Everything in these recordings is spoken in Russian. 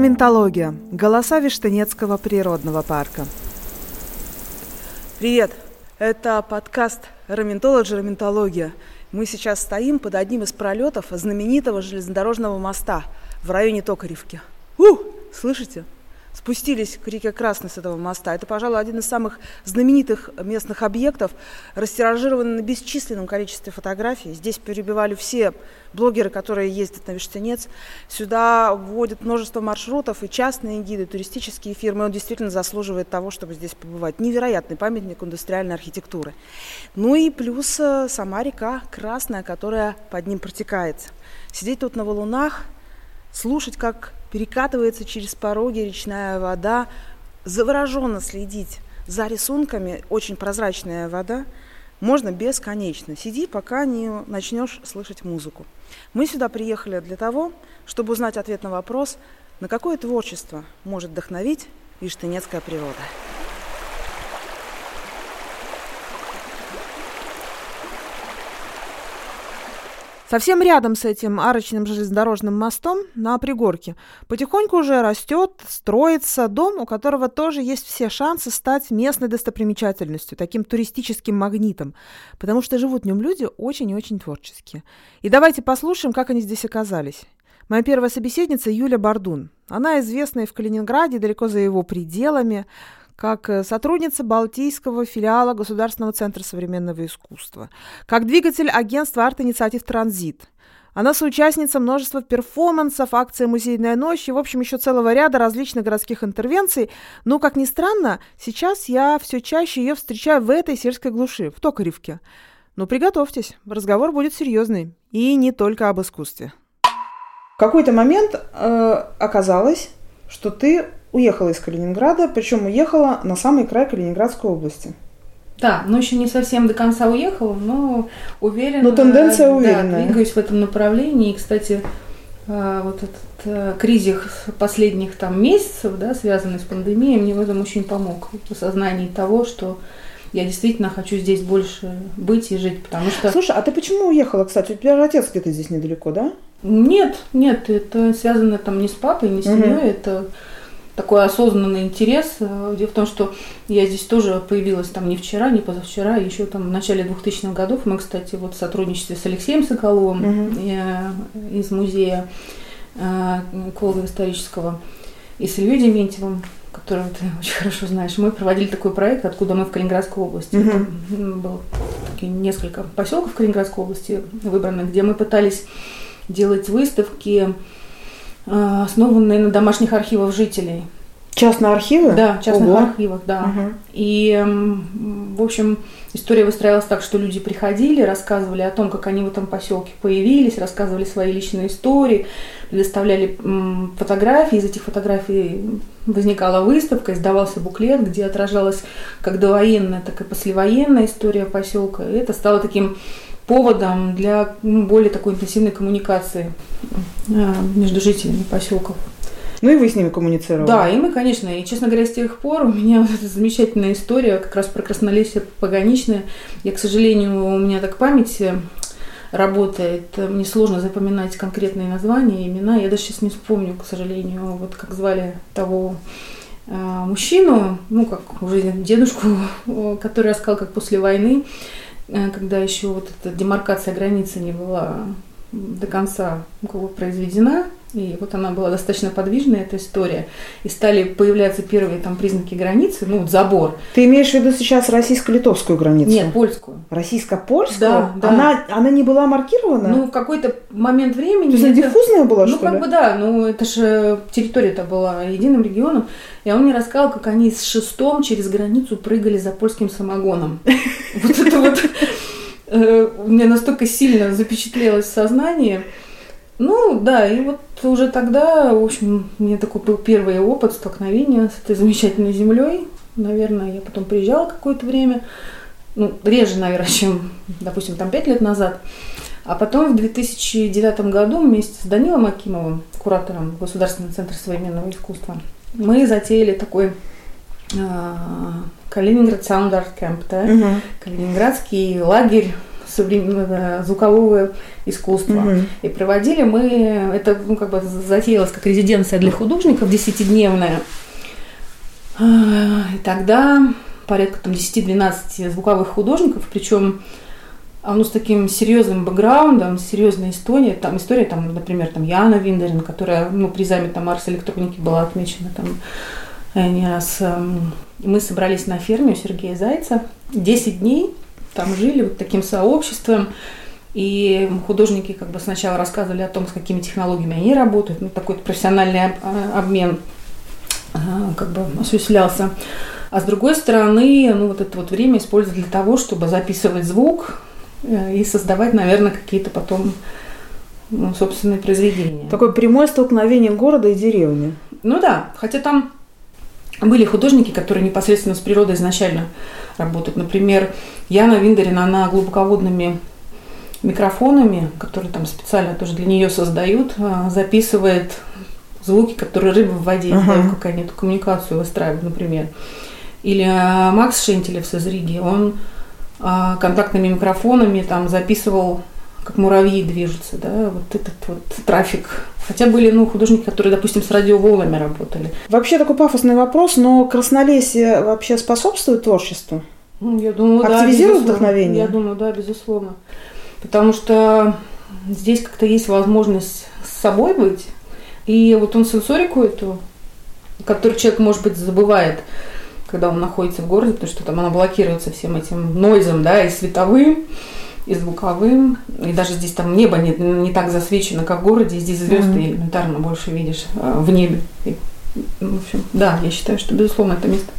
Раментология. Голоса Виштынецкого природного парка. Привет! Это подкаст Раментологи Раментология. Мы сейчас стоим под одним из пролетов знаменитого железнодорожного моста в районе Токаревки. У, слышите? Спустились к реке Красной с этого моста. Это, пожалуй, один из самых знаменитых местных объектов, растиражирован на бесчисленном количестве фотографий. Здесь перебивали все блогеры, которые ездят на Виштенец. Сюда вводят множество маршрутов и частные гиды, туристические фирмы. Он действительно заслуживает того, чтобы здесь побывать. Невероятный памятник индустриальной архитектуры. Ну и плюс э, сама река Красная, которая под ним протекает. Сидеть тут на валунах, слушать, как перекатывается через пороги речная вода, завороженно следить за рисунками, очень прозрачная вода, можно бесконечно. Сиди, пока не начнешь слышать музыку. Мы сюда приехали для того, чтобы узнать ответ на вопрос, на какое творчество может вдохновить Виштынецкая природа. Совсем рядом с этим арочным железнодорожным мостом на пригорке потихоньку уже растет, строится дом, у которого тоже есть все шансы стать местной достопримечательностью, таким туристическим магнитом, потому что живут в нем люди очень и очень творческие. И давайте послушаем, как они здесь оказались. Моя первая собеседница Юля Бардун. Она известна и в Калининграде, далеко за его пределами как э, сотрудница Балтийского филиала Государственного центра современного искусства, как двигатель агентства арт-инициатив «Транзит». Она соучастница множества перформансов, акции «Музейная ночь» и, в общем, еще целого ряда различных городских интервенций. Но, как ни странно, сейчас я все чаще ее встречаю в этой сельской глуши, в Токаревке. Но приготовьтесь, разговор будет серьезный. И не только об искусстве. В какой-то момент э, оказалось, что ты уехала из Калининграда, причем уехала на самый край Калининградской области. Да, но еще не совсем до конца уехала, но уверена. Но тенденция уверенная. Да, двигаюсь в этом направлении. И, кстати, а, вот этот э, кризис последних там месяцев, да, связанный с пандемией, мне в этом очень помог. В осознании того, что я действительно хочу здесь больше быть и жить, потому что... Слушай, а ты почему уехала, кстати? У тебя же отец где-то здесь недалеко, да? Нет, нет, это связано там не с папой, не с семьей, угу. это такой осознанный интерес. Э, дело в том, что я здесь тоже появилась там не вчера, не позавчера, еще там в начале 2000-х годов. Мы, кстати, вот в сотрудничестве с Алексеем Соколовым угу. из музея эколога исторического и с Ильей Дементьевым, которого ты очень хорошо знаешь, мы проводили такой проект, откуда мы в Калининградской области. Угу. Было несколько поселков в Калининградской области выбраны, где мы пытались делать выставки, Э, основанные на домашних архивах жителей. Частные архивы? Да, частных Ого. архивах, да. Угу. И, в общем, история выстраивалась так, что люди приходили, рассказывали о том, как они в этом поселке появились, рассказывали свои личные истории, предоставляли фотографии. Из этих фотографий возникала выставка, издавался буклет, где отражалась как довоенная, так и послевоенная история поселка. И это стало таким поводом для ну, более такой интенсивной коммуникации э, между жителями поселков. Ну и вы с ними коммуницировали? Да, и мы, конечно. И, честно говоря, с тех пор у меня вот эта замечательная история как раз про краснолесье пограничное. Я, к сожалению, у меня так память э, работает. Мне сложно запоминать конкретные названия, имена. Я даже сейчас не вспомню, к сожалению, вот как звали того э, мужчину, ну, как уже дедушку, который рассказал, как после войны Э, когда еще вот эта демаркация границы не была до конца произведена, и вот она была достаточно подвижная, эта история. И стали появляться первые там признаки границы, ну вот забор. Ты имеешь в виду сейчас российско-литовскую границу? Нет, польскую. Российско-польскую? Да, да. Она, она не была маркирована? Ну, в какой-то момент времени... То есть она диффузная была, ну, что ли? Ну, как бы да, ну это же территория-то была единым регионом. И он мне рассказал, как они с шестом через границу прыгали за польским самогоном. Вот это вот э, мне настолько сильно запечатлелось в сознании. Ну, да, и вот уже тогда, в общем, у меня такой был первый опыт столкновения с этой замечательной землей. Наверное, я потом приезжала какое-то время, ну, реже, наверное, чем, допустим, там пять лет назад. А потом в 2009 году вместе с Данилом Акимовым, куратором Государственного центра современного искусства, мы затеяли такой э, Калининград Sound Art Camp, да? угу. Калининградский лагерь современного звукового искусства. Мгм. И проводили мы, это ну, как бы затеялось как резиденция для художников десятидневная. А, И тогда порядка там 10-12 звуковых художников, причем а, ну, с таким серьезным бэкграундом, с серьезной историей. Там история, там, например, там Яна Виндерин, которая ну, призами там Марс электроники была отмечена там э, не раз. эм. Мы собрались на ферме у Сергея Зайца. 10 дней там жили вот таким сообществом. И художники как бы сначала рассказывали о том, с какими технологиями они работают. Ну, такой профессиональный а, обмен а, как бы осуществлялся. А с другой стороны, ну, вот это вот время использовать для того, чтобы записывать звук э, и создавать, наверное, какие-то потом ну, собственные произведения. Такое прямое столкновение города и деревни. Ну да, хотя там были художники, которые непосредственно с природой изначально работают. Например, Яна Виндерин, она глубоководными микрофонами, которые там специально тоже для нее создают, а, записывает звуки, которые рыбы в воде издают, как они эту коммуникацию выстраивают, например. Или а, Макс Шентелев из Риги, он а, контактными микрофонами там записывал, как муравьи движутся, да, вот этот вот трафик. Хотя были, ну, художники, которые, допустим, с радиоволнами работали. Вообще такой пафосный вопрос, но краснолесие вообще способствует творчеству? Ну, я думаю, да, Активизирует безусловно. вдохновение? Я думаю, да, безусловно. Потому что здесь как-то есть возможность с собой быть. И вот он сенсорику эту, которую человек, может быть, забывает, когда он находится в городе, потому что там она блокируется всем этим нойзом, да, и световым, и звуковым. И даже здесь там небо не, не так засвечено, как в городе, и здесь звезды Мгм. элементарно больше видишь а, в небе. И, в общем, да, я считаю, что, безусловно, это место.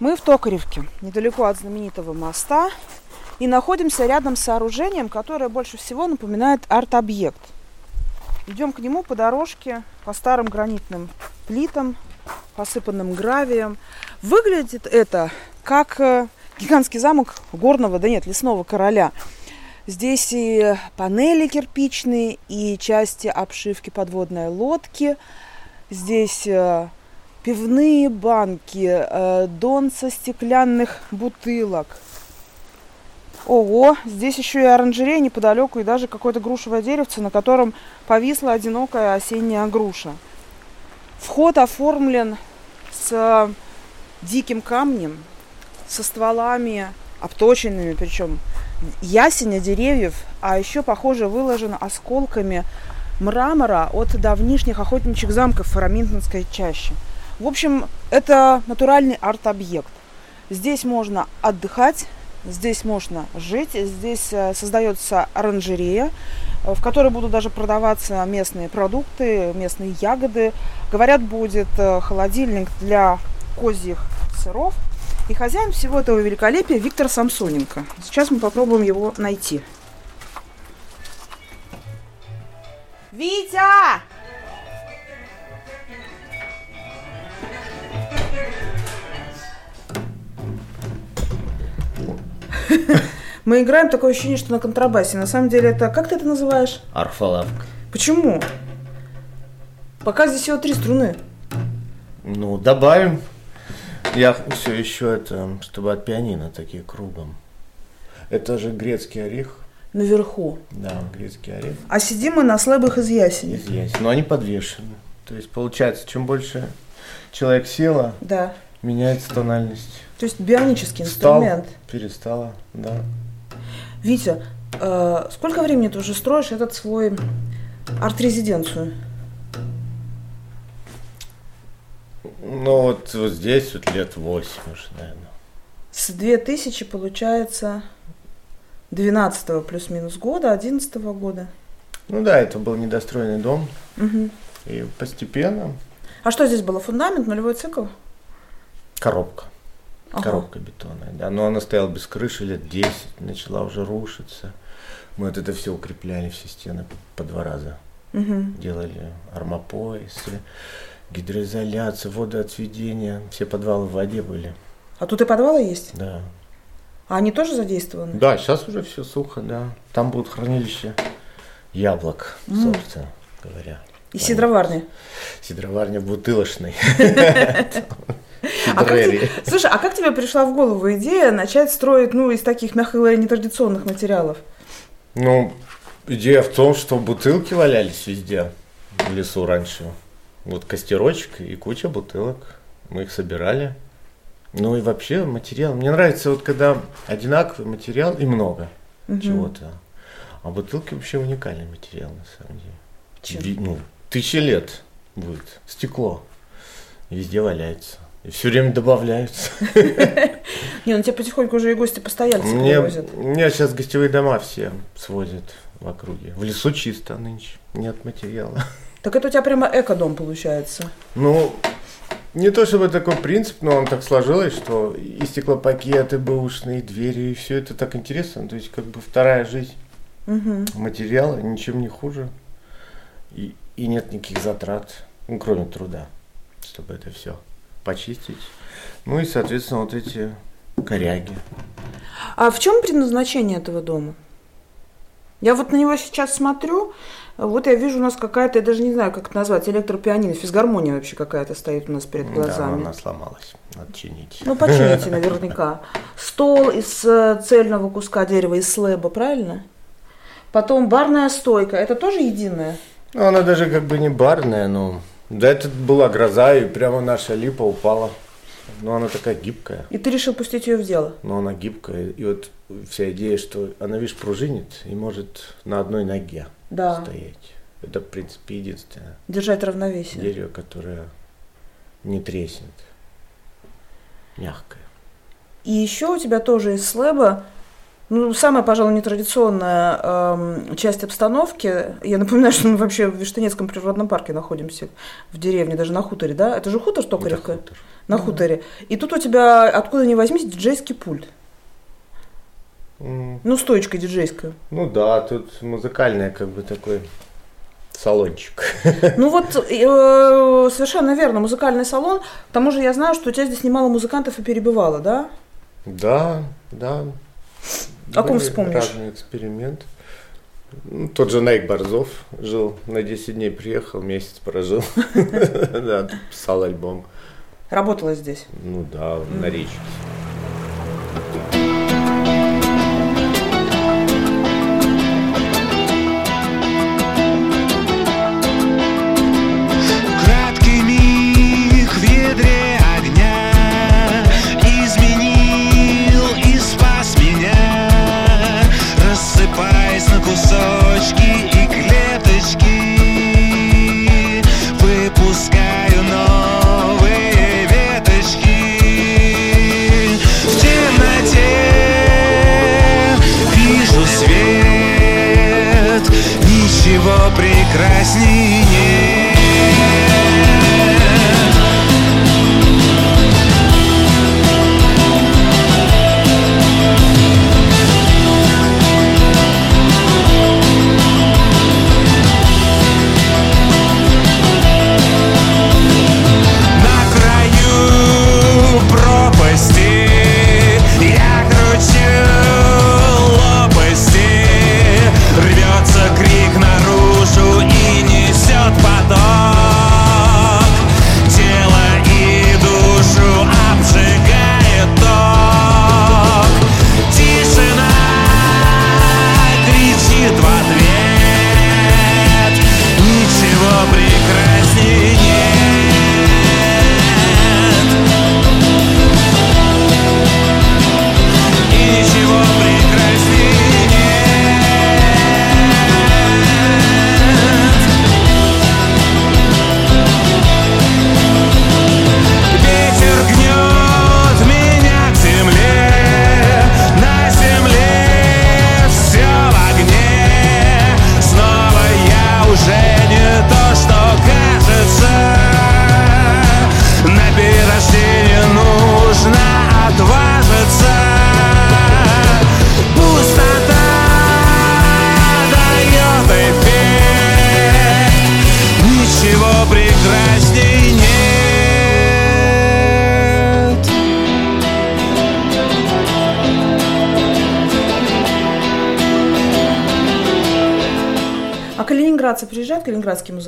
Мы в Токаревке, недалеко от знаменитого моста, и находимся рядом с сооружением, которое больше всего напоминает арт-объект. Идем к нему по дорожке, по старым гранитным плитам, посыпанным гравием. Выглядит это как э, гигантский замок горного, да нет, лесного короля. Здесь и панели кирпичные, и части обшивки подводной лодки. Здесь э, пивные банки, э, донца стеклянных бутылок. Ого, здесь еще и оранжерея неподалеку, и даже какое-то грушевое деревце, на котором повисла одинокая осенняя груша. Вход оформлен с диким камнем, со стволами обточенными, причем ясеня деревьев, а еще, похоже, выложен осколками мрамора от давнишних охотничьих замков Фараминтонской чащи. В общем, это натуральный арт-объект. Здесь можно отдыхать, здесь можно жить, здесь э, создается оранжерея, в которой будут даже продаваться местные продукты, местные ягоды. Говорят, будет э, холодильник для козьих сыров. И хозяин всего этого великолепия Виктор Самсоненко. Сейчас мы попробуем его найти. Витя! Мы играем такое ощущение, что на контрабасе. На самом деле это... Как ты это называешь? Арфалавка. Почему? Пока здесь всего три струны. Ну, добавим. Я все еще это, чтобы от пианино такие кругом. Это же грецкий орех. Наверху. Да, грецкий орех А сидим мы на слэбах из ясени. из ясень. Но они подвешены. То есть, получается, чем больше человек села, Да. меняется тональность. То есть бионический Встал, инструмент. перестала, да. Витя, э, сколько времени ты уже строишь этот свой арт-резиденцию? Ну, вот, вот здесь вот лет восемь уже, наверное. С 2000, получается, 12 плюс-минус года, 11 года. Ну да, это был недостроенный дом. Мгм. И постепенно А что здесь было? Фундамент, нулевой цикл? коробка. Ага. Коробка бетонная, да. Но она стояла без крыши лет 10, начала уже рушиться. Мы вот это все укрепляли, все стены по два раза. Мгм. Делали армопоясы, гидроизоляцию, водоотведение. Все подвалы в воде были, А тут и подвалы есть? да. А они тоже задействованы? Да, сейчас уже все сухо, да. Там будут хранилища яблок, М. собственно говоря. И сидроварни? Сидроварня бутылочной. А как тебе- слушай, а как тебе пришла в голову идея начать строить, ну, из таких, мягко говоря, нетрадиционных материалов? Ну, идея в том, что бутылки валялись везде в лесу раньше. Вот костерочек и куча бутылок. Мы их собирали. Ну и вообще материал. Мне нравится вот когда одинаковый материал и много чего-то. А бутылки вообще уникальный материал на самом деле. Чем? Ви- ну, тысячи лет будет. Стекло. Везде валяется. И все время добавляются. Не, ну тебе потихоньку уже и гости постояльцы Мне, привозят. меня сейчас гостевые дома все сводят в округе. В лесу чисто нынче. Нет материала. Так это у тебя прямо эко-дом получается. Ну, не то чтобы такой принцип, но он так сложилось, что и стеклопакеты, бэушные двери, и все это так интересно. То есть, как бы вторая жизнь Мгм. материала, ничем не хуже. И, и нет никаких затрат, ну, кроме труда, чтобы это все почистить. Ну и, соответственно, вот эти коряги. А в чем предназначение этого дома? Я вот на него сейчас смотрю, вот я вижу у нас какая-то, я даже не знаю, как это назвать, электропианино, физгармония вообще какая-то стоит у нас перед Да, глазами. она сломалась. Надо чинить. Ну, почините наверняка. Стол из э, цельного куска дерева, из слэба, правильно? Потом барная стойка, это тоже единое? Ну, она даже как бы не барная, но... Да, это была гроза, и прямо наша липа упала. Но она такая гибкая. И ты решил пустить ее в дело? Но она гибкая. И вот вся идея, что она, видишь, пружинит и может на одной ноге Да, стоять. Это, в принципе, единственное держать равновесие. дерево, которое не треснет. Мягкое. И еще у тебя тоже из слэба, ну, самая, пожалуй, нетрадиционная эм, часть обстановки. Я напоминаю, что мы вообще в Виштанецком природном парке находимся, в деревне, даже на хуторе, да? Это же хутор Токаревка? Это хутор. На хуторе. И тут у тебя, откуда ни возьмись, диджейский пульт. Ну, стоечка диджейская. Ну да, тут музыкальный как бы такой салончик. Ну вот, э, совершенно верно, музыкальный салон. К тому же я знаю, что у тебя здесь немало музыкантов и перебывало, да? Да, да. О ком вспомнишь? Разные эксперименты. Ну, тот же Найк Борзов жил на 10 дней, приехал, месяц прожил. Да, писал альбом. Работала здесь. Ну да, на речке. Кусочки и клеточки. Выпускаю новые веточки. В темноте вижу свет. Ничего прекрасней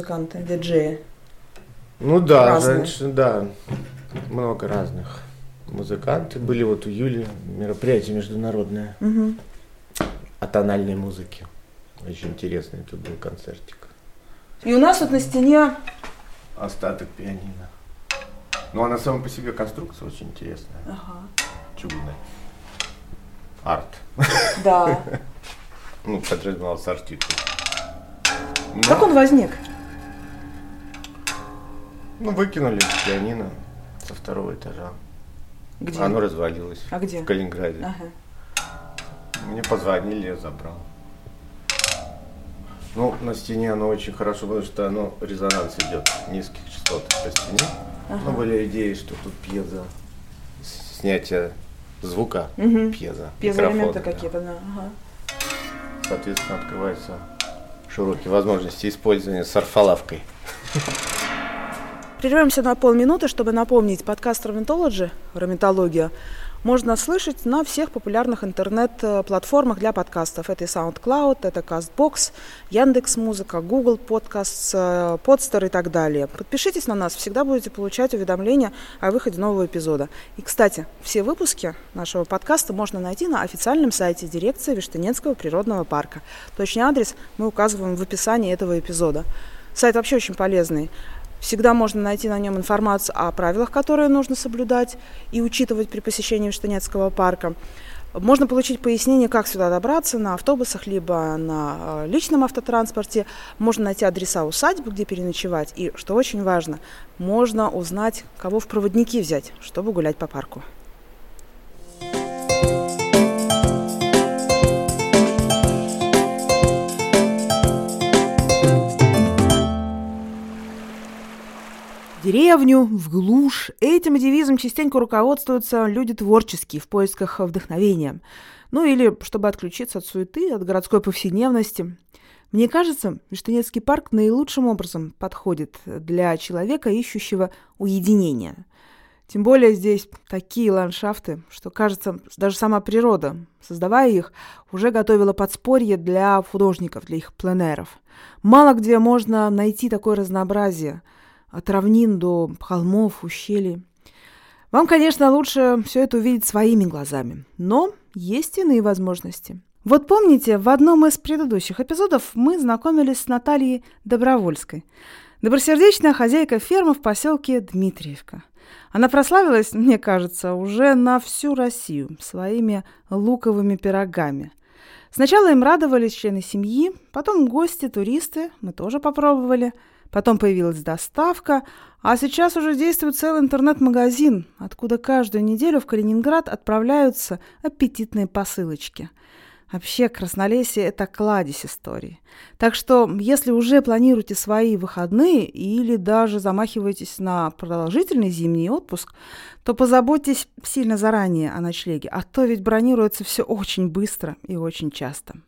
музыканты, диджеи? Ну да, Разные. раньше, да. много разных. Музыканты были вот у Юли мероприятие международное Мгм. о тональной музыке. Очень интересный тут был концертик. И у нас вот на стене Остаток пианино. Ну, она сама по себе конструкция очень интересная. Ага. Чудная. Арт. Да. Ну, подразумевался артикул. Как он возник? Ну, выкинули пианино со второго этажа. Где? Оно развалилось. А где? В Калининграде. Ага. Мне позвонили, я забрал. Ну, на стене оно очень хорошо, потому что оно резонанс идет низких частот по стене. Ну, были идеи, что тут пьезо, снятие звука, Мгм. пьезо, Пьезоэлементы да. какие-то, да. Ага. Соответственно, открываются широкие возможности использования с орфолавкой. Прервемся на полминуты, чтобы напомнить, подкаст Роментологи, Роментология, можно слышать на всех популярных интернет-платформах для подкастов. Это и SoundCloud, это CastBox, Яндекс.Музыка, Google Podcasts, Podster и так далее. Подпишитесь на нас, всегда будете получать уведомления о выходе нового эпизода. И, кстати, все выпуски нашего подкаста можно найти на официальном сайте дирекции Виштынецкого природного парка. Точный адрес мы указываем в описании этого эпизода. Сайт вообще очень полезный. Всегда можно найти на нем информацию о правилах, которые нужно соблюдать и учитывать при посещении Штанецкого парка. Можно получить пояснение, как сюда добраться на автобусах, либо на э, личном автотранспорте. Можно найти адреса усадьбы, где переночевать. И, что очень важно, можно узнать, кого в проводники взять, чтобы гулять по парку. Деревню, в глушь. Этим девизом частенько руководствуются люди творческие в поисках вдохновения. Ну или чтобы отключиться от суеты, от городской повседневности. Мне кажется, Виштынецкий парк наилучшим образом подходит для человека, ищущего уединения. Тем более здесь такие ландшафты, что, кажется, даже сама природа, создавая их, уже готовила подспорье для художников, для их пленеров. Мало где можно найти такое разнообразие – от равнин до холмов, ущелий. Вам, конечно, лучше все это увидеть своими глазами, но есть иные возможности. Вот помните, в одном из предыдущих эпизодов мы знакомились с Натальей Добровольской, добросердечная хозяйка фермы в поселке Дмитриевка. Она прославилась, мне кажется, уже на всю Россию своими луковыми пирогами. Сначала им радовались члены семьи, потом гости, туристы, мы тоже попробовали – Потом появилась доставка, а сейчас уже действует целый интернет-магазин, откуда каждую неделю в Калининград отправляются аппетитные посылочки. Вообще, Краснолесье – это кладезь истории. Так что, если уже планируете свои выходные или даже замахиваетесь на продолжительный зимний отпуск, то позаботьтесь сильно заранее о ночлеге, а то ведь бронируется все очень быстро и очень часто.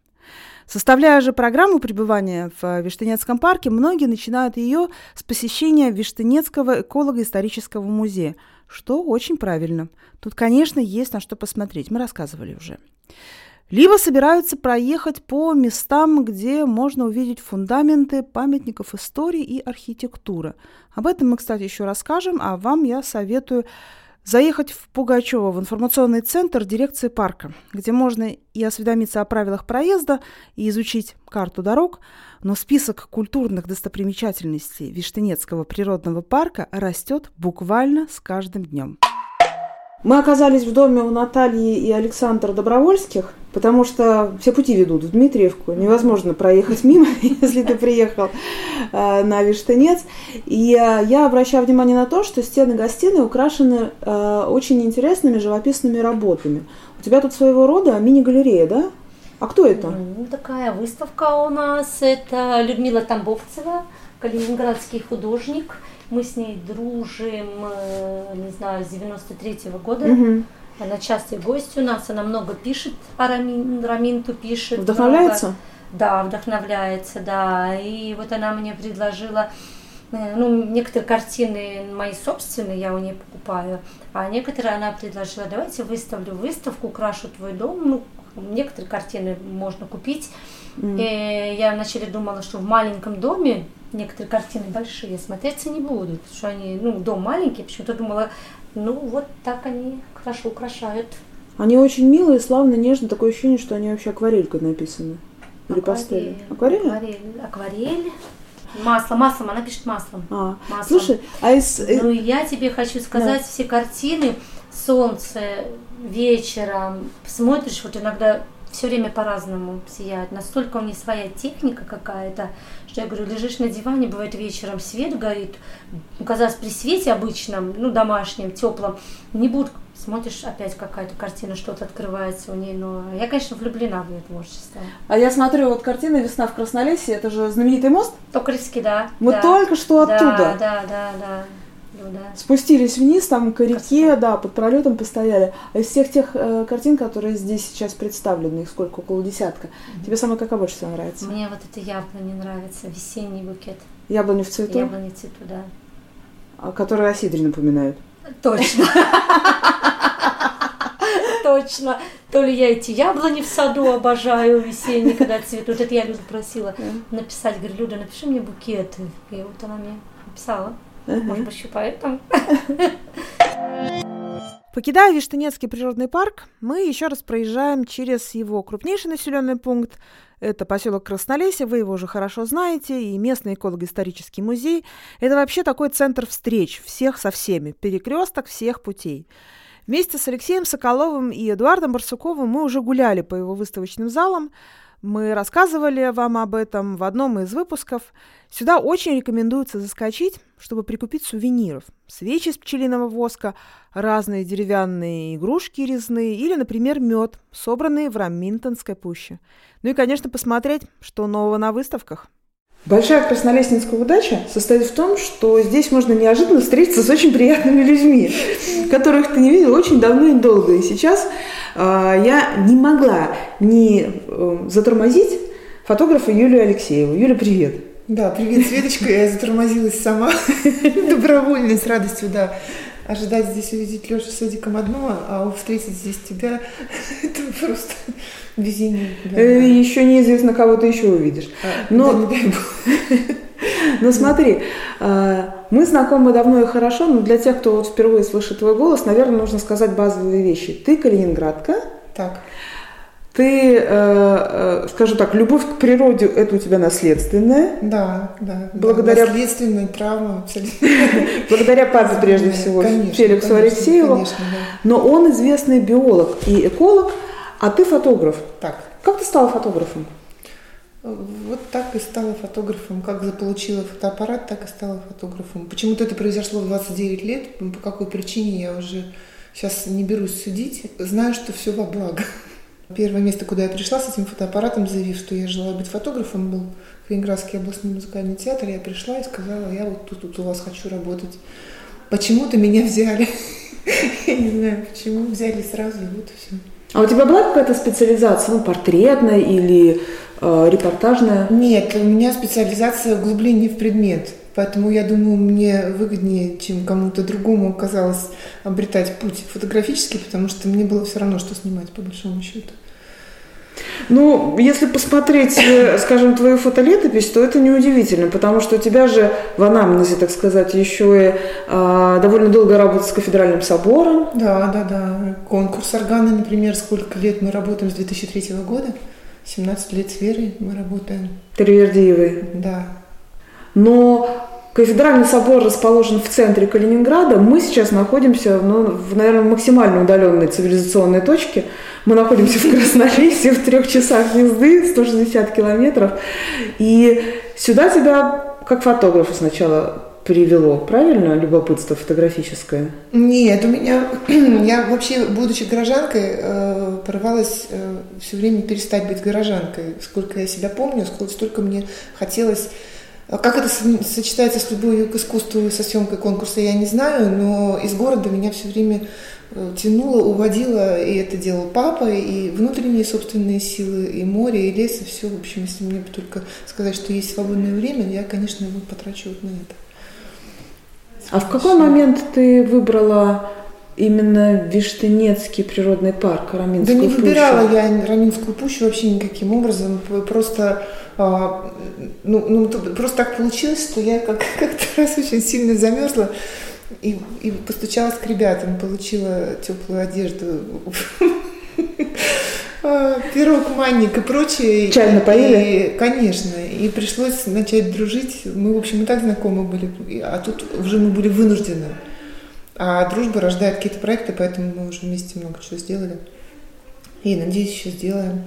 Составляя же программу пребывания в Виштынецком парке, многие начинают ее с посещения Виштынецкого эколого-исторического музея, что очень правильно. Тут, конечно, есть на что посмотреть, мы рассказывали уже. Либо собираются проехать по местам, где можно увидеть фундаменты памятников истории и архитектуры. Об этом мы, кстати, еще расскажем, а вам я советую заехать в Пугачево, в информационный центр дирекции парка, где можно и осведомиться о правилах проезда, и изучить карту дорог, но список культурных достопримечательностей Виштынецкого природного парка растет буквально с каждым днем. Мы оказались в доме у Натальи и Александра Добровольских, потому что все пути ведут в Дмитриевку. Невозможно проехать мимо, если ты приехал э, на Виштынец. И э, я обращаю внимание на то, что стены гостиной украшены э, очень интересными живописными работами. У тебя тут своего рода мини-галерея, да? А кто это? Ну, такая выставка у нас. Это Людмила Тамбовцева, калининградский художник. Мы с ней дружим, э, не знаю, с 93-го года. Мгм. Она частый гость у нас, она много пишет, о Рамин, Раминту пишет. Вдохновляется? много. Да, вдохновляется, да. И вот она мне предложила Э, Ну, некоторые картины мои собственные, я у нее покупаю, а некоторые она предложила, давайте выставлю выставку, украшу твой дом. Ну, некоторые картины можно купить. И я вначале думала, что в маленьком доме некоторые картины большие смотреться не будут, потому что они, ну, дом маленький, почему-то думала, ну, вот так они хорошо украшают. Они очень милые, славно, нежно. Такое ощущение, что они вообще акварелькой написаны. Или пастелью. Акварель? Акварель. Акварель. Масло, маслом, она пишет маслом. А, Маслом. слушай, а из... э, Ну, я тебе хочу сказать, все картины, солнце, вечером, смотришь, вот иногда все время по-разному сияет. Настолько у них своя техника какая-то, что я говорю, лежишь на диване, бывает вечером свет горит. Ну, казалось, при свете обычном, ну, домашнем, теплом, не будет смотришь, опять какая-то картина, что-то открывается у нее. Но я, конечно, влюблена в ее творчество. А я смотрю, вот картина «Весна в Краснолесье», это же знаменитый мост. Токаревский, да. Мы да. только что оттуда. Да, да, да, да. Ну, да. Спустились вниз, там к реке, да, под пролетом постояли. А из всех тех э, картин, которые здесь сейчас представлены, их сколько, около десятка, тебе самая какая больше всего нравится? Мне вот это яблони нравится, весенний букет. Яблони в цвету, Яблони в цвету, да. а, которые о сидре напоминают. Точно. Точно. То ли я эти яблони в саду обожаю весенние, когда цветут. Это я Люду просила написать. Говорю, Люда, напиши мне букеты. И вот она мне написала. Может быть, еще поэтому. Покидая Виштынецкий природный парк, мы еще раз проезжаем через его крупнейший населенный пункт. Это поселок Краснолесье, вы его уже хорошо знаете, и местный эколого-исторический музей. Это вообще такой центр встреч всех со всеми, перекресток всех путей. Вместе с Алексеем Соколовым и Эдуардом Барсуковым мы уже гуляли по его выставочным залам. Мы рассказывали вам об этом в одном из выпусков. Сюда очень рекомендуется заскочить, чтобы прикупить сувениров. Свечи из пчелиного воска, разные деревянные игрушки резные или, например, мед, собранный в Раминтонской пуще. Ну и, конечно, посмотреть, что нового на выставках. Большая краснолестнинская удача состоит в том, что здесь можно неожиданно встретиться с очень приятными людьми, которых ты не видел очень давно и долго. И сейчас э, я не могла не э, затормозить фотографа Юлию Алексееву. Юля, привет. Да, привет, Светочка. Я затормозилась сама добровольно, с радостью, да. Ожидать здесь увидеть Лешу с Эдиком одно, а встретить здесь тебя, это просто везение. Да, Э, Еще неизвестно, кого ты еще увидишь. А, Но- да, не дай бог. Ну смотри, э, мы знакомы давно и хорошо, но для тех, кто вот впервые слышит твой голос, наверное, нужно сказать базовые вещи. Ты калининградка, Так, ты, э, э, скажу так, любовь к природе – это у тебя наследственная, да, да. Благодаря- Да, наследственная травма абсолютно. благодаря папе прежде всего, Конечно, Феликсу конечно, Алексееву. Конечно, да. Но он известный биолог и эколог, а ты фотограф. Так, Как ты стала фотографом? вот так и стала фотографом. Как заполучила фотоаппарат, так и стала фотографом. Почему-то это произошло в 29 лет. По какой причине я уже сейчас не берусь судить. Знаю, что все во благо. Первое место, куда я пришла с этим фотоаппаратом, заявив, что я желаю быть фотографом, был Калининградский областной музыкальный театр. Я пришла и сказала, я вот тут, тут у вас хочу работать. Почему-то меня взяли. Я не знаю, почему взяли сразу, и вот и все. А у тебя была какая-то специализация, ну, портретная или э, репортажная? Нет, у меня специализация углубление в предмет. Поэтому я думаю, мне выгоднее, чем кому-то другому оказалось обретать путь фотографический, потому что мне было все равно, что снимать, по большому счету. Ну, если посмотреть, э, скажем, твою фотолетопись, то это неудивительно, потому что у тебя же в анамнезе, так сказать, еще и а, довольно долго работа с кафедральным собором. Да, да, да. Конкурс органа, например, сколько лет мы работаем с 2003 года. 17 лет с Верой мы работаем. Тервердиевой. Да. Но кафедральный собор расположен в центре Калининграда. Мы сейчас находимся, ну, в, наверное, максимально удаленной цивилизационной точке. Мы находимся в Краснолесье в трех часах езды, 160 километров. И сюда тебя как фотографа сначала привело, правильно, любопытство фотографическое? Нет, у меня, я вообще, будучи горожанкой, э, порывалась э, все время перестать быть горожанкой. Сколько я себя помню, сколько, столько мне хотелось... Как это со- сочетается с любовью к искусству и со съемкой конкурса, я не знаю, но из города меня все время э, тянуло, уводило, и это делал папа, и внутренние собственные силы, и море, и лес, и все. В общем, если мне бы только сказать, что есть свободное время, я, конечно, его потрачу вот на это. А в какой момент ты выбрала именно Виштынецкий природный парк, Да Раминскую не пущу? выбирала я Раминскую пущу вообще никаким образом. Просто, а, ну, ну, просто так получилось, что я как, как-то раз очень сильно замерзла и, и постучалась к ребятам, получила теплую одежду, а, пирог, манник и прочее. Чай напоили? И, конечно. И пришлось начать дружить. Мы, в общем, и так знакомы были. А тут уже мы были вынуждены. А дружба рождает какие-то проекты, поэтому мы уже вместе много чего сделали. И, надеюсь, еще сделаем.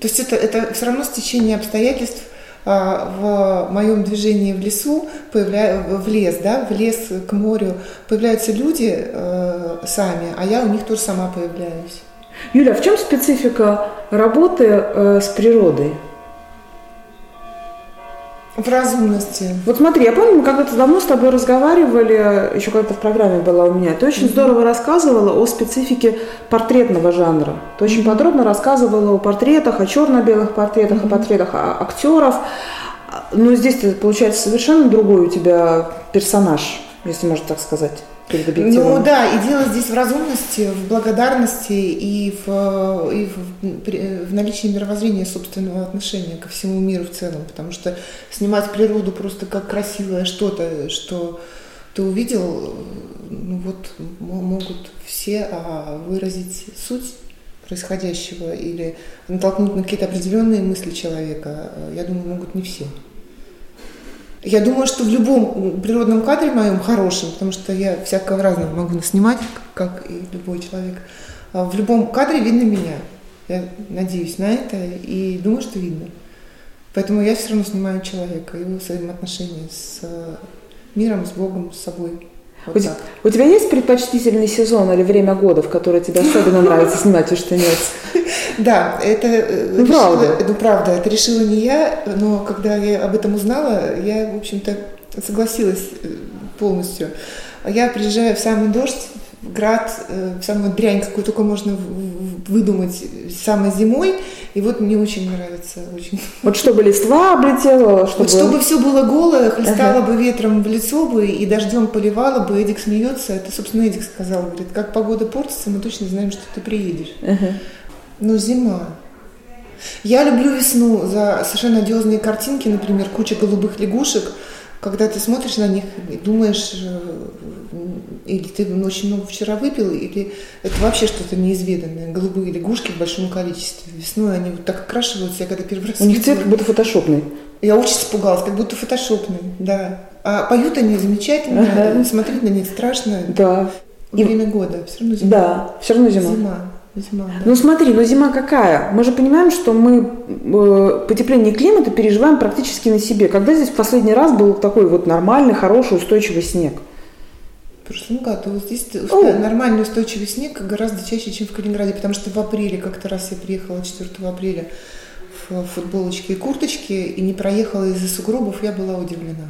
То есть это, это все равно стечение обстоятельств а, в моем движении в лесу, появля... в лес, да, в лес к морю, появляются люди э, сами, а я у них тоже сама появляюсь. Юля, в чем специфика работы э, с природой? В разумности. Вот смотри, я помню, мы когда-то давно с тобой разговаривали, еще когда-то в программе была у меня, ты очень здорово рассказывала о специфике портретного жанра. Ты очень подробно рассказывала о портретах, о черно-белых портретах, о портретах а- актеров. А, Но здесь получается совершенно другой у тебя персонаж, если можно так сказать, перед объективом. Ну да, и дело здесь в разумности, в благодарности и в, и в, при- в наличии мировоззрения собственного отношения ко всему миру в целом. Потому что снимать природу просто как красивое что-то, что ты увидел, ну вот мо- могут все а, выразить суть происходящего или натолкнуть на какие-то определенные мысли человека, э, я думаю, могут не все. Я думаю, что в любом природном кадре моем хорошем, потому что я всякого разного могу наснимать, как и любой человек, а в любом кадре видно меня. Я надеюсь на это и думаю, что видно. Поэтому я все равно снимаю человека, его взаимоотношения с э, миром, с Богом, с собой. Вот У, так. у тебя есть предпочтительный сезон или время года, в которое тебе особенно нравится снимать «Виштынец»? Да, это э, Ну, решила- правда. ну, правда, это решила не я, но когда я об этом узнала, я, в общем-то, согласилась э, полностью. Я приезжаю в самый дождь, в град, э, в самую дрянь, какую только можно выдумать самой зимой, и вот мне очень нравится, очень. Вот чтобы листва облетела, чтобы... Вот чтобы все было голое, хлестало бы ветром в лицо бы и дождем поливало бы, Эдик смеется, это, собственно, Эдик сказал, говорит, как погода портится, мы точно знаем, что ты приедешь. Ага. Ну, зима. Я люблю весну за совершенно одиозные картинки, например, куча голубых лягушек. Когда ты смотришь на них и думаешь, э, или ты очень много вчера выпил, или это вообще что-то неизведанное. Голубые лягушки в большом количестве. Весной они вот так окрашиваются. Я когда первый раз У них цвет как будто фотошопный. я очень испугалась, как будто фотошопный, да. А поют они замечательно, Ага. смотреть на них страшно. Да. И- Время года, все равно зима. Да, все равно зима. Зима, зима, да. Ну смотри, ну зима какая? Мы же понимаем, что мы э, потепление климата переживаем практически на себе. Когда здесь в последний раз был такой вот нормальный, хороший, устойчивый снег? В прошлом году здесь О. нормальный устойчивый снег гораздо чаще, чем в Калининграде, потому что в апреле, как-то раз я приехала 4 апреля в футболочке и курточке и не проехала из-за сугробов, я была удивлена.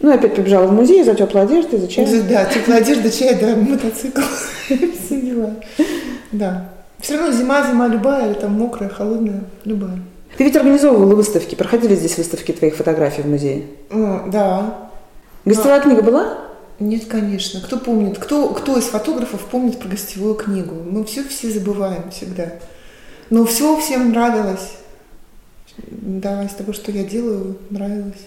Ну, опять побежала в музей за теплой одеждой, за чаем. Да, теплая одежда, чай, да, мотоцикл, все дела. Да. Все равно зима, зима любая, или там мокрая, холодная, любая. Ты ведь организовывала выставки, проходили здесь выставки твоих фотографий в музее. Да, Гостевая книга была? Нет, конечно. Кто помнит? Кто, кто из фотографов помнит про гостевую книгу? Мы все все забываем всегда. Но все всем нравилось. Да, из того, что я делаю, нравилось.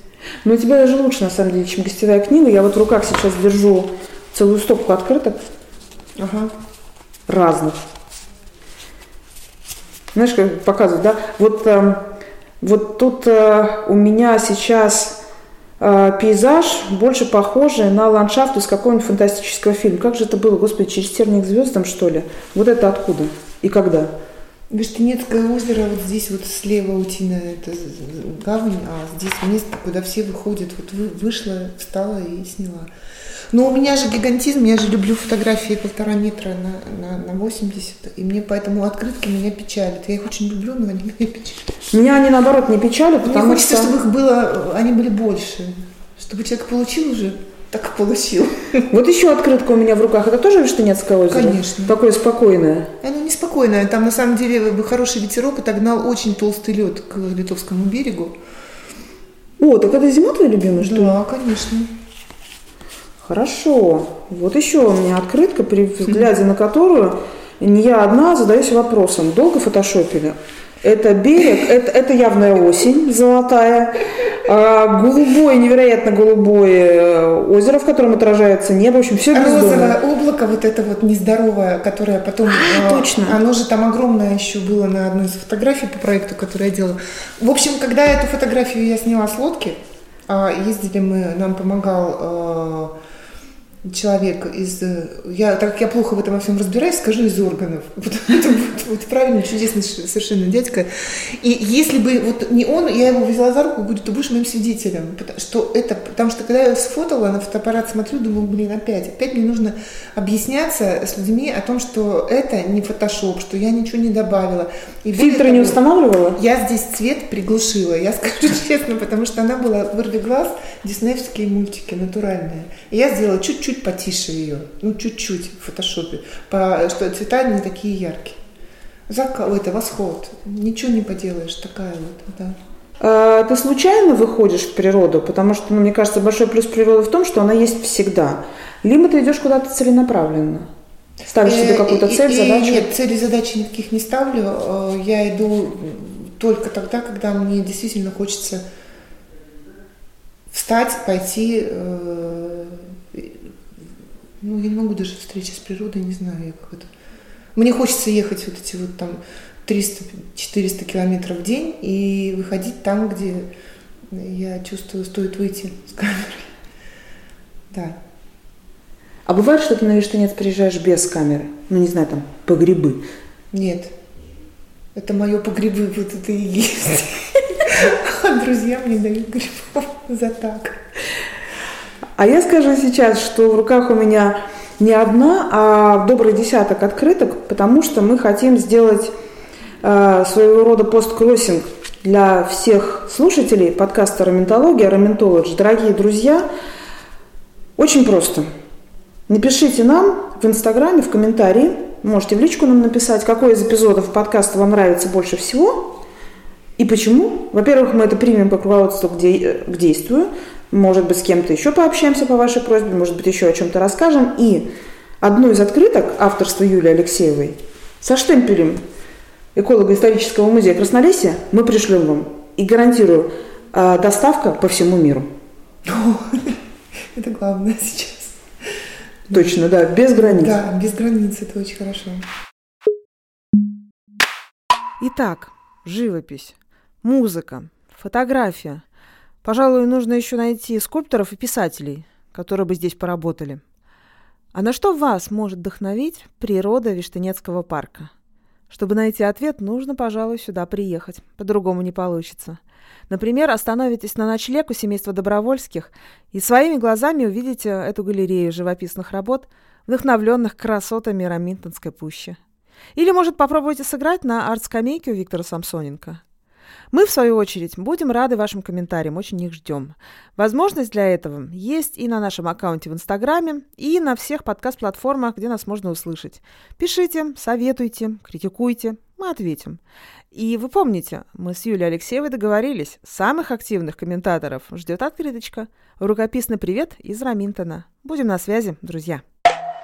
Ну, у тебя даже лучше, на самом деле, чем гостевая книга. Я вот в руках сейчас держу целую стопку открыток Ага. Разных. Знаешь, как показывают, да? Вот, эм, вот тут э, у меня сейчас э, пейзаж больше похожий на ландшафт из какого-нибудь фантастического фильма. Как же это было, господи, через терник звездам, что ли? Вот это откуда и когда? Вештынецкое озеро, вот здесь вот слева утиная это гавань, а здесь место, куда все выходят. Вот вы, вышла, встала и сняла. Но у меня же гигантизм, я же люблю фотографии полтора метра на, на, на 80, и мне поэтому открытки меня печалят. Я их очень люблю, но они меня печалят. Меня они, наоборот, не печалят, Мне потому хочется, что... чтобы их было, они были больше. Чтобы человек получил уже, так получил. Вот еще открытка у меня в руках. Это тоже Виштынецкое озеро? Конечно. Такое спокойное. Оно неспокойное. Там на самом деле хороший ветерок отогнал очень толстый лед к литовскому берегу. О, так это зима твоя любимая, что ли? Да, конечно. Хорошо. Вот еще у меня открытка, при взгляде на которую не я одна задаюсь вопросом, долго фотошопили? Это берег, это, это явная осень золотая, голубое, невероятно голубое озеро, в котором отражается небо, в общем, все Розовое облако, вот это вот нездоровое, которое потом... А, э, точно. Оно же там огромное еще было на одной из фотографий по проекту, который я делала. В общем, когда эту фотографию я сняла с лодки, а, ездили мы, нам помогал э, человек из... э, Я, так как я плохо в этом во всем разбираюсь, скажу из органов. Вот, это будет вот правильно, чудесный совершенно дядька. И если бы вот не он, я его взяла за руку, говорю, ты будешь моим свидетелем. Потому что, это, потому что когда я сфотала, на фотоаппарат смотрю, думаю, блин, опять. Опять мне нужно объясняться с людьми о том, что это не фотошоп, что я ничего не добавила. И Фильтры не устанавливала? я здесь цвет приглушила, я скажу честно, потому что она была вырви глаз, диснеевские мультики, натуральные. И я сделала чуть-чуть потише ее, ну чуть-чуть в фотошопе, по, что цвета не такие яркие. Закал, это восход, ничего не поделаешь, такая вот, да. А, Ты случайно выходишь в природу, потому что, ну, мне кажется, большой плюс природы в том, что она есть всегда. Либо ты идешь куда-то целенаправленно. Ставишь себе Э, какую-то цель, задачу. Нет, цели задачи никаких не ставлю. Э, Я иду только тогда, когда мне действительно хочется встать, пойти. Ну, я не могу даже встречи с природой, не знаю, я как это. Мне хочется ехать вот эти вот там 300-400 километров в день и выходить там, где я чувствую, стоит выйти с камерой. Да. А бывает, что ты на Виштанец приезжаешь без камеры? Ну, не знаю, там, по грибы. Нет. Это мое погребы, вот это и есть. А друзья мне дают грибов за так. А я скажу сейчас, что в руках у меня не одна, а добрый десяток открыток, потому что мы хотим сделать э, своего рода посткроссинг для всех слушателей подкаста «Раментология», «Раментолодж». Дорогие друзья, очень просто. Напишите нам в Инстаграме, в комментарии, можете в личку нам написать, какой из эпизодов подкаста вам нравится больше всего и почему. Во-первых, мы это примем как руководство к, де- к действию. Может быть, с кем-то еще пообщаемся по вашей просьбе, может быть, еще о чем-то расскажем. И одну из открыток авторства Юлии Алексеевой со штемпелем эколого-исторического музея Краснолесья мы пришлем вам. И гарантирую, э, доставка по всему миру. Это главное сейчас. Точно, да, без границ. Да, без границ, это очень хорошо. Итак, живопись, музыка, фотография. Пожалуй, нужно еще найти скульпторов и писателей, которые бы здесь поработали. А на что вас может вдохновить природа Виштынецкого парка? Чтобы найти ответ, нужно, пожалуй, сюда приехать. По-другому не получится. Например, остановитесь на ночлег у семейства Добровольских и своими глазами увидите эту галерею живописных работ, вдохновленных красотами Раминтонской пущи. Или, может, попробуйте сыграть на арт-скамейке у Виктора Самсоненко. Мы, в свою очередь, будем рады вашим комментариям, очень их ждем. Возможность для этого есть и на нашем аккаунте в Инстаграме, и на всех подкаст-платформах, где нас можно услышать. Пишите, советуйте, критикуйте, мы ответим. И вы помните, мы с Юлией Алексеевой договорились, самых активных комментаторов ждет открыточка. Рукописный привет из Раминтона. Будем на связи, друзья.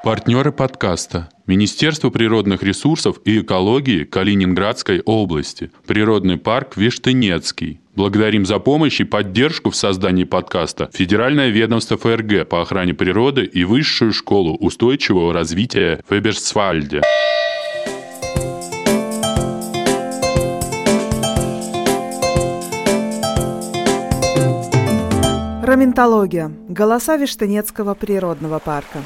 Партнеры подкаста. Министерство природных ресурсов и экологии Калининградской области. Природный парк Виштынецкий. Благодарим за помощь и поддержку в создании подкаста Федеральное ведомство ФРГ по охране природы и Высшую школу устойчивого развития Феберсвальде. Раментология. Голоса Виштынецкого природного парка.